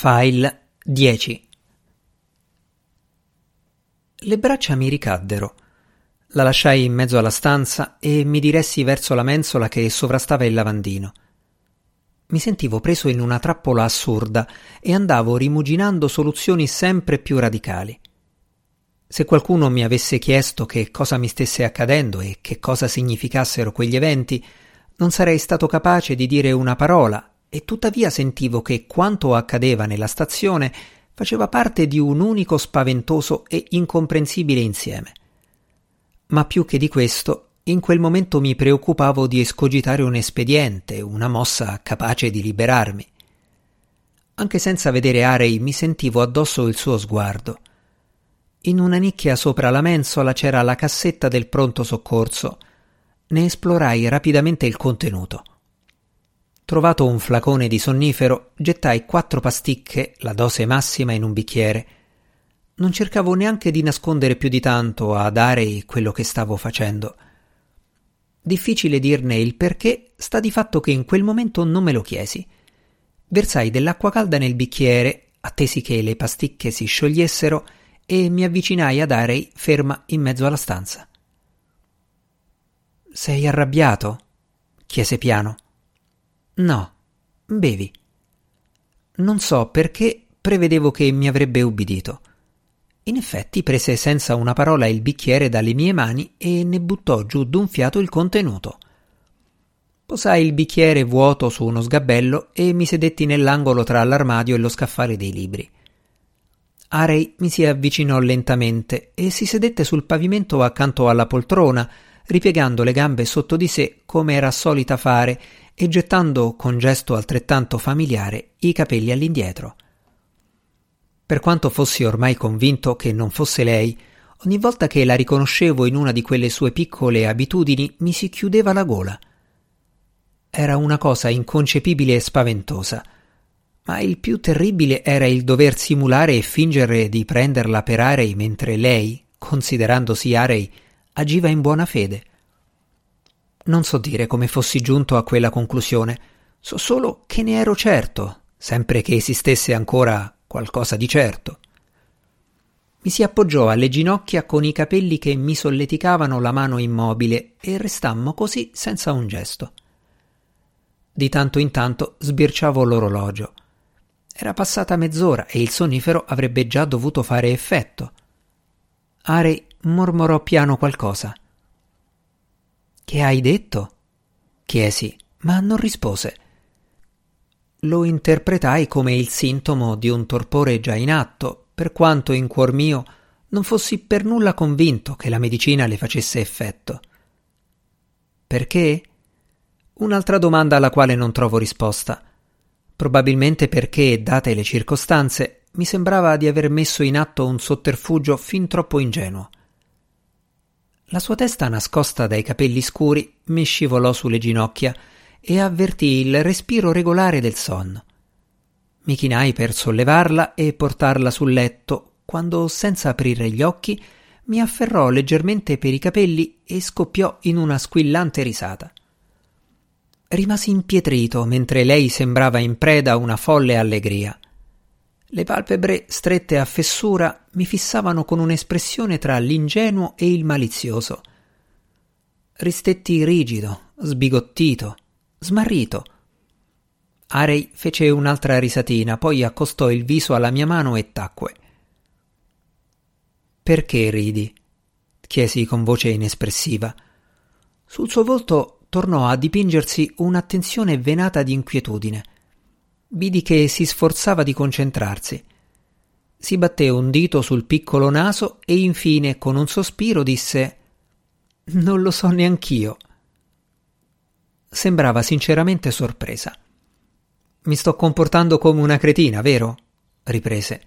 File 10 Le braccia mi ricaddero. La lasciai in mezzo alla stanza e mi diressi verso la mensola che sovrastava il lavandino. Mi sentivo preso in una trappola assurda e andavo rimuginando soluzioni sempre più radicali. Se qualcuno mi avesse chiesto che cosa mi stesse accadendo e che cosa significassero quegli eventi, non sarei stato capace di dire una parola e tuttavia sentivo che quanto accadeva nella stazione faceva parte di un unico spaventoso e incomprensibile insieme. Ma più che di questo, in quel momento mi preoccupavo di escogitare un espediente, una mossa capace di liberarmi. Anche senza vedere Arei mi sentivo addosso il suo sguardo. In una nicchia sopra la mensola c'era la cassetta del pronto soccorso. Ne esplorai rapidamente il contenuto. Trovato un flacone di sonnifero, gettai quattro pasticche, la dose massima, in un bicchiere. Non cercavo neanche di nascondere più di tanto ad Arei quello che stavo facendo. Difficile dirne il perché, sta di fatto che in quel momento non me lo chiesi. Versai dell'acqua calda nel bicchiere, attesi che le pasticche si sciogliessero e mi avvicinai ad Arei ferma in mezzo alla stanza. Sei arrabbiato? chiese piano. No, bevi. Non so perché prevedevo che mi avrebbe ubbidito. In effetti prese senza una parola il bicchiere dalle mie mani e ne buttò giù d'un fiato il contenuto. Posai il bicchiere vuoto su uno sgabello e mi sedetti nell'angolo tra l'armadio e lo scaffale dei libri. Arei mi si avvicinò lentamente e si sedette sul pavimento accanto alla poltrona, ripiegando le gambe sotto di sé come era solita fare e gettando con gesto altrettanto familiare i capelli all'indietro. Per quanto fossi ormai convinto che non fosse lei, ogni volta che la riconoscevo in una di quelle sue piccole abitudini mi si chiudeva la gola. Era una cosa inconcepibile e spaventosa, ma il più terribile era il dover simulare e fingere di prenderla per Arei mentre lei, considerandosi Arei, agiva in buona fede. Non so dire come fossi giunto a quella conclusione, so solo che ne ero certo, sempre che esistesse ancora qualcosa di certo. Mi si appoggiò alle ginocchia con i capelli che mi solleticavano la mano immobile e restammo così senza un gesto. Di tanto in tanto sbirciavo l'orologio. Era passata mezz'ora e il sonnifero avrebbe già dovuto fare effetto. Arei mormorò piano qualcosa. Che hai detto? chiesi, ma non rispose. Lo interpretai come il sintomo di un torpore già in atto, per quanto in cuor mio non fossi per nulla convinto che la medicina le facesse effetto. Perché? Un'altra domanda alla quale non trovo risposta. Probabilmente perché, date le circostanze, mi sembrava di aver messo in atto un sotterfugio fin troppo ingenuo. La sua testa nascosta dai capelli scuri mi scivolò sulle ginocchia e avvertì il respiro regolare del sonno. Mi chinai per sollevarla e portarla sul letto, quando, senza aprire gli occhi, mi afferrò leggermente per i capelli e scoppiò in una squillante risata. Rimasi impietrito mentre lei sembrava in preda a una folle allegria. Le palpebre strette a fessura mi fissavano con un'espressione tra l'ingenuo e il malizioso. Ristetti rigido, sbigottito, smarrito. Arei fece un'altra risatina, poi accostò il viso alla mia mano e tacque. Perché ridi? chiesi con voce inespressiva. Sul suo volto tornò a dipingersi un'attenzione venata di inquietudine. Vidi che si sforzava di concentrarsi. Si batté un dito sul piccolo naso e infine, con un sospiro, disse Non lo so neanch'io. Sembrava sinceramente sorpresa. Mi sto comportando come una cretina, vero? riprese.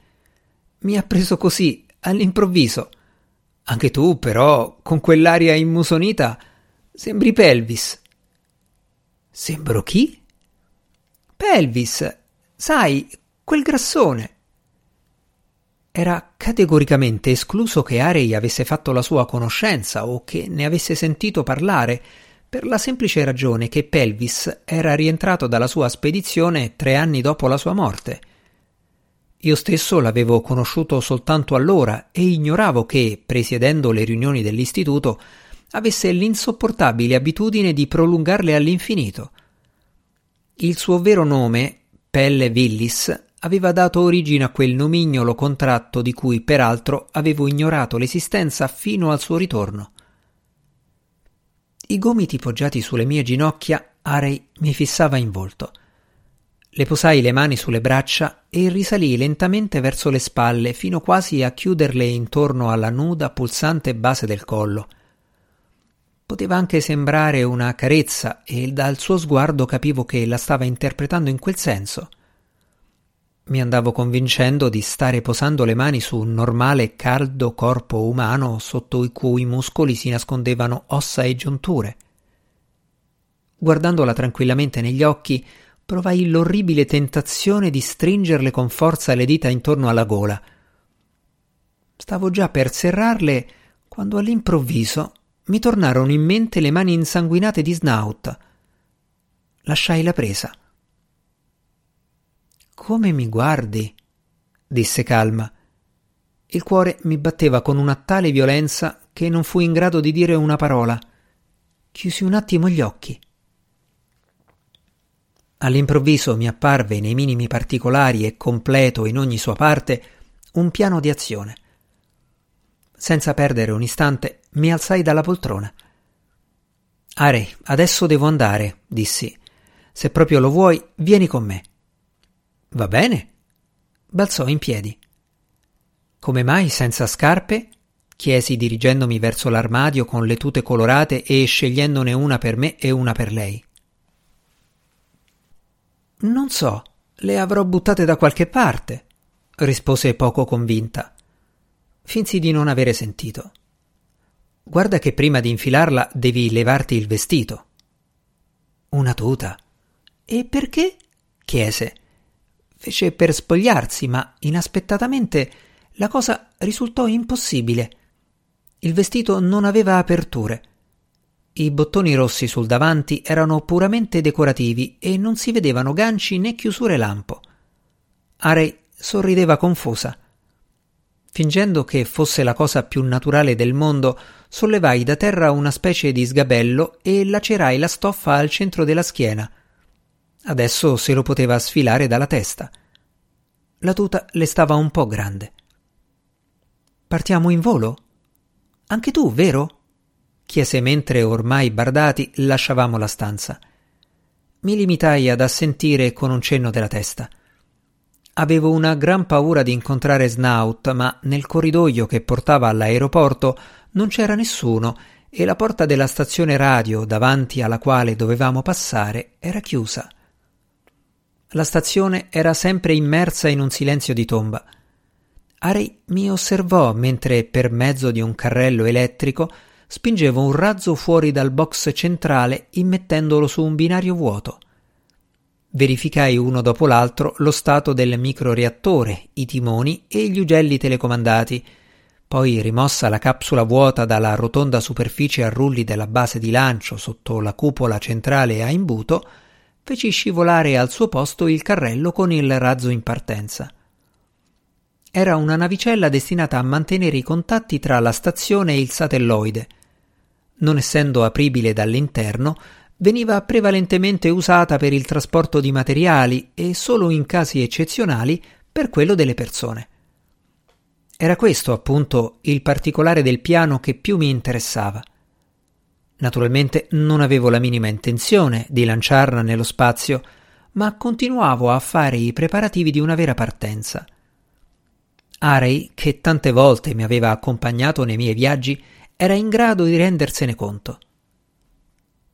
Mi ha preso così, all'improvviso. Anche tu, però, con quell'aria immusonita, sembri Pelvis. Sembro chi? Pelvis, sai, quel grassone. Era categoricamente escluso che Arei avesse fatto la sua conoscenza o che ne avesse sentito parlare, per la semplice ragione che Pelvis era rientrato dalla sua spedizione tre anni dopo la sua morte. Io stesso l'avevo conosciuto soltanto allora e ignoravo che, presiedendo le riunioni dell'istituto, avesse l'insopportabile abitudine di prolungarle all'infinito. Il suo vero nome, Pelle Willis, aveva dato origine a quel nomignolo contratto di cui peraltro avevo ignorato l'esistenza fino al suo ritorno. I gomiti poggiati sulle mie ginocchia, Arei mi fissava in volto. Le posai le mani sulle braccia e risalii lentamente verso le spalle fino quasi a chiuderle intorno alla nuda, pulsante base del collo. Poteva anche sembrare una carezza e dal suo sguardo capivo che la stava interpretando in quel senso. Mi andavo convincendo di stare posando le mani su un normale caldo corpo umano sotto i cui muscoli si nascondevano ossa e giunture. Guardandola tranquillamente negli occhi, provai l'orribile tentazione di stringerle con forza le dita intorno alla gola. Stavo già per serrarle quando all'improvviso mi tornarono in mente le mani insanguinate di Snout. Lasciai la presa. Come mi guardi? disse calma. Il cuore mi batteva con una tale violenza che non fui in grado di dire una parola. Chiusi un attimo gli occhi. All'improvviso mi apparve nei minimi particolari e completo in ogni sua parte un piano di azione. Senza perdere un istante, mi alzai dalla poltrona. Are, adesso devo andare, dissi. Se proprio lo vuoi, vieni con me. Va bene. Balzò in piedi. Come mai senza scarpe? chiesi dirigendomi verso l'armadio con le tute colorate e scegliendone una per me e una per lei. Non so, le avrò buttate da qualche parte, rispose poco convinta. Finsi di non avere sentito. Guarda che prima di infilarla devi levarti il vestito. Una tuta. E perché? chiese. Fece per spogliarsi, ma inaspettatamente la cosa risultò impossibile. Il vestito non aveva aperture. I bottoni rossi sul davanti erano puramente decorativi e non si vedevano ganci né chiusure lampo. Arei sorrideva confusa. Fingendo che fosse la cosa più naturale del mondo, sollevai da terra una specie di sgabello e lacerai la stoffa al centro della schiena. Adesso se lo poteva sfilare dalla testa. La tuta le stava un po' grande. Partiamo in volo? Anche tu, vero? chiese mentre ormai bardati lasciavamo la stanza. Mi limitai ad assentire con un cenno della testa. Avevo una gran paura di incontrare Snout, ma nel corridoio che portava all'aeroporto non c'era nessuno e la porta della stazione radio davanti alla quale dovevamo passare era chiusa. La stazione era sempre immersa in un silenzio di tomba. Ari mi osservò mentre, per mezzo di un carrello elettrico, spingevo un razzo fuori dal box centrale immettendolo su un binario vuoto. Verificai uno dopo l'altro lo stato del microreattore, i timoni e gli ugelli telecomandati. Poi, rimossa la capsula vuota dalla rotonda superficie a rulli della base di lancio sotto la cupola centrale a imbuto, feci scivolare al suo posto il carrello con il razzo in partenza. Era una navicella destinata a mantenere i contatti tra la stazione e il satelloide. Non essendo apribile dall'interno, veniva prevalentemente usata per il trasporto di materiali e solo in casi eccezionali per quello delle persone. Era questo, appunto, il particolare del piano che più mi interessava. Naturalmente non avevo la minima intenzione di lanciarla nello spazio, ma continuavo a fare i preparativi di una vera partenza. Arei, che tante volte mi aveva accompagnato nei miei viaggi, era in grado di rendersene conto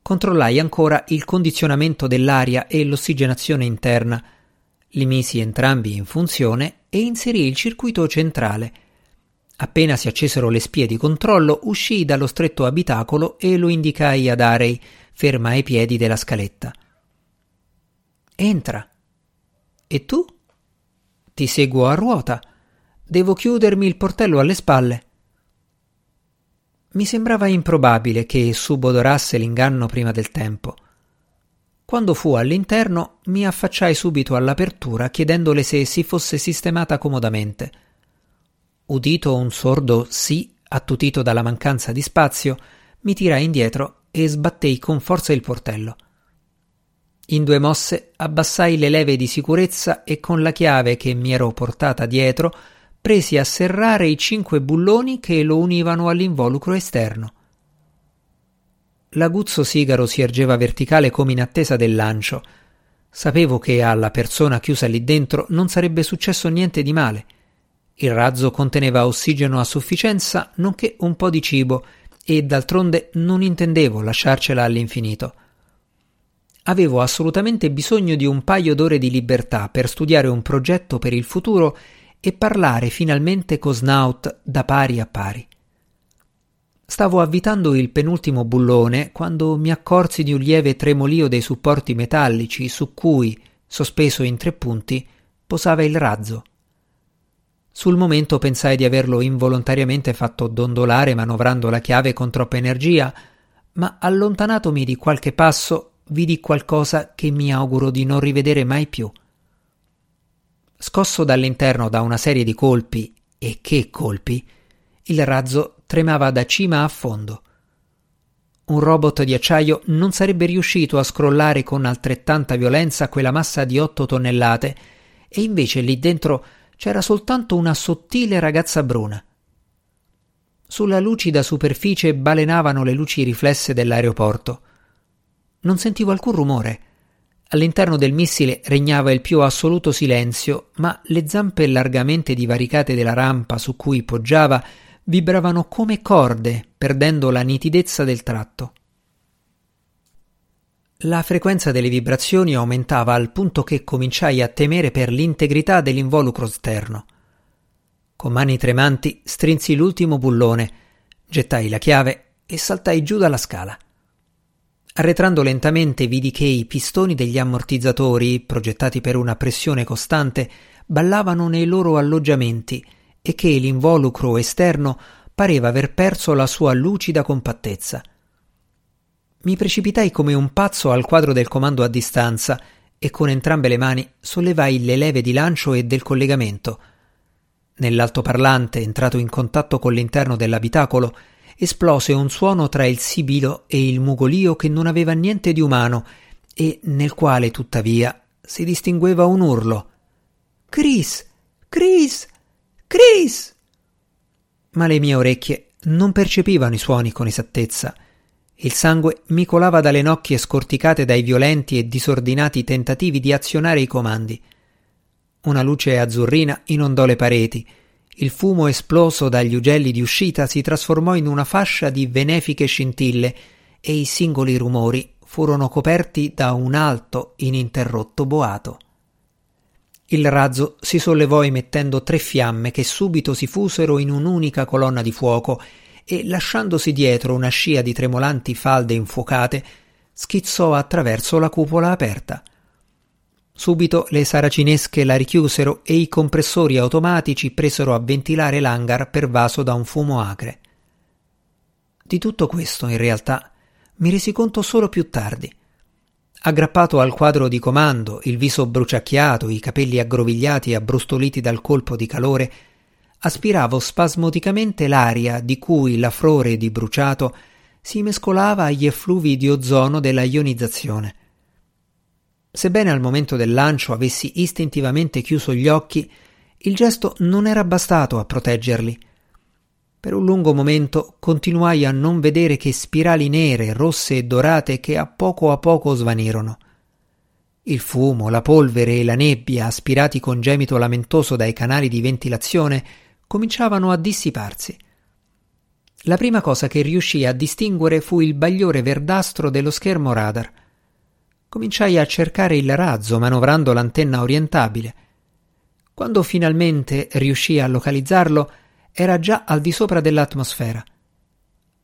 controllai ancora il condizionamento dell'aria e l'ossigenazione interna, li misi entrambi in funzione e inserì il circuito centrale. Appena si accesero le spie di controllo, uscii dallo stretto abitacolo e lo indicai ad Arei, ferma ai piedi della scaletta. Entra. E tu? Ti seguo a ruota. Devo chiudermi il portello alle spalle. Mi sembrava improbabile che subodorasse l'inganno prima del tempo. Quando fu all'interno mi affacciai subito all'apertura chiedendole se si fosse sistemata comodamente. Udito un sordo sì, attutito dalla mancanza di spazio, mi tirai indietro e sbattei con forza il portello. In due mosse abbassai le leve di sicurezza e con la chiave che mi ero portata dietro presi a serrare i cinque bulloni che lo univano all'involucro esterno. L'aguzzo sigaro si ergeva verticale come in attesa del lancio. Sapevo che alla persona chiusa lì dentro non sarebbe successo niente di male. Il razzo conteneva ossigeno a sufficienza, nonché un po' di cibo, e d'altronde non intendevo lasciarcela all'infinito. Avevo assolutamente bisogno di un paio d'ore di libertà per studiare un progetto per il futuro e parlare finalmente con Snout da pari a pari. Stavo avvitando il penultimo bullone quando mi accorsi di un lieve tremolio dei supporti metallici su cui, sospeso in tre punti, posava il razzo. Sul momento pensai di averlo involontariamente fatto dondolare manovrando la chiave con troppa energia, ma allontanatomi di qualche passo vidi qualcosa che mi auguro di non rivedere mai più. Scosso dall'interno da una serie di colpi, e che colpi, il razzo tremava da cima a fondo. Un robot di acciaio non sarebbe riuscito a scrollare con altrettanta violenza quella massa di otto tonnellate, e invece lì dentro c'era soltanto una sottile ragazza bruna. Sulla lucida superficie balenavano le luci riflesse dell'aeroporto. Non sentivo alcun rumore. All'interno del missile regnava il più assoluto silenzio, ma le zampe largamente divaricate della rampa su cui poggiava vibravano come corde, perdendo la nitidezza del tratto. La frequenza delle vibrazioni aumentava al punto che cominciai a temere per l'integrità dell'involucro esterno. Con mani tremanti strinsi l'ultimo bullone, gettai la chiave e saltai giù dalla scala. Arretrando lentamente vidi che i pistoni degli ammortizzatori, progettati per una pressione costante, ballavano nei loro alloggiamenti e che l'involucro esterno pareva aver perso la sua lucida compattezza. Mi precipitai come un pazzo al quadro del comando a distanza e con entrambe le mani sollevai le leve di lancio e del collegamento. Nell'altoparlante, entrato in contatto con l'interno dell'abitacolo, esplose un suono tra il sibilo e il mugolio che non aveva niente di umano e nel quale, tuttavia, si distingueva un urlo. Chris! Chris! Chris! Ma le mie orecchie non percepivano i suoni con esattezza. Il sangue mi colava dalle nocchie scorticate dai violenti e disordinati tentativi di azionare i comandi. Una luce azzurrina inondò le pareti. Il fumo esploso dagli ugelli di uscita si trasformò in una fascia di benefiche scintille e i singoli rumori furono coperti da un alto, ininterrotto boato. Il razzo si sollevò emettendo tre fiamme che subito si fusero in un'unica colonna di fuoco e, lasciandosi dietro una scia di tremolanti falde infuocate, schizzò attraverso la cupola aperta. Subito le saracinesche la richiusero e i compressori automatici presero a ventilare l'hangar pervaso da un fumo acre. Di tutto questo, in realtà, mi resi conto solo più tardi. Aggrappato al quadro di comando, il viso bruciacchiato, i capelli aggrovigliati e abbrustoliti dal colpo di calore, aspiravo spasmodicamente l'aria di cui l'affrore di bruciato si mescolava agli effluvi di ozono della ionizzazione. Sebbene al momento del lancio avessi istintivamente chiuso gli occhi, il gesto non era bastato a proteggerli. Per un lungo momento continuai a non vedere che spirali nere, rosse e dorate che a poco a poco svanirono. Il fumo, la polvere e la nebbia, aspirati con gemito lamentoso dai canali di ventilazione, cominciavano a dissiparsi. La prima cosa che riuscii a distinguere fu il bagliore verdastro dello schermo radar. Cominciai a cercare il razzo manovrando l'antenna orientabile. Quando finalmente riuscii a localizzarlo, era già al di sopra dell'atmosfera.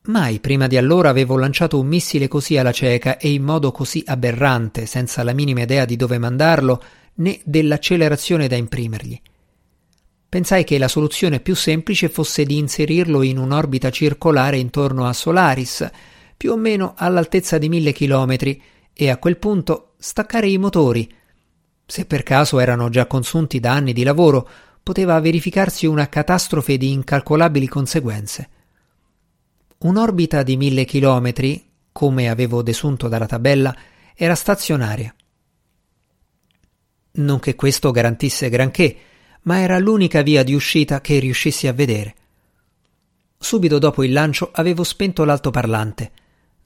Mai prima di allora avevo lanciato un missile così alla cieca e in modo così aberrante, senza la minima idea di dove mandarlo né dell'accelerazione da imprimergli. Pensai che la soluzione più semplice fosse di inserirlo in un'orbita circolare intorno a Solaris, più o meno all'altezza di mille chilometri, e a quel punto, staccare i motori. Se per caso erano già consunti da anni di lavoro, poteva verificarsi una catastrofe di incalcolabili conseguenze. Un'orbita di mille chilometri, come avevo desunto dalla tabella, era stazionaria. Non che questo garantisse granché, ma era l'unica via di uscita che riuscissi a vedere. Subito dopo il lancio avevo spento l'altoparlante.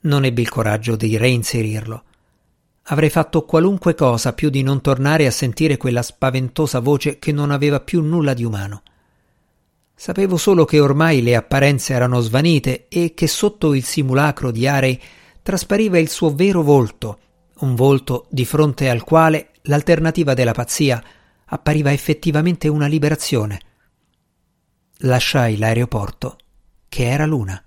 Non ebbi il coraggio di reinserirlo. Avrei fatto qualunque cosa più di non tornare a sentire quella spaventosa voce che non aveva più nulla di umano. Sapevo solo che ormai le apparenze erano svanite e che sotto il simulacro di Arei traspariva il suo vero volto, un volto di fronte al quale l'alternativa della pazzia appariva effettivamente una liberazione. Lasciai l'aeroporto, che era l'una.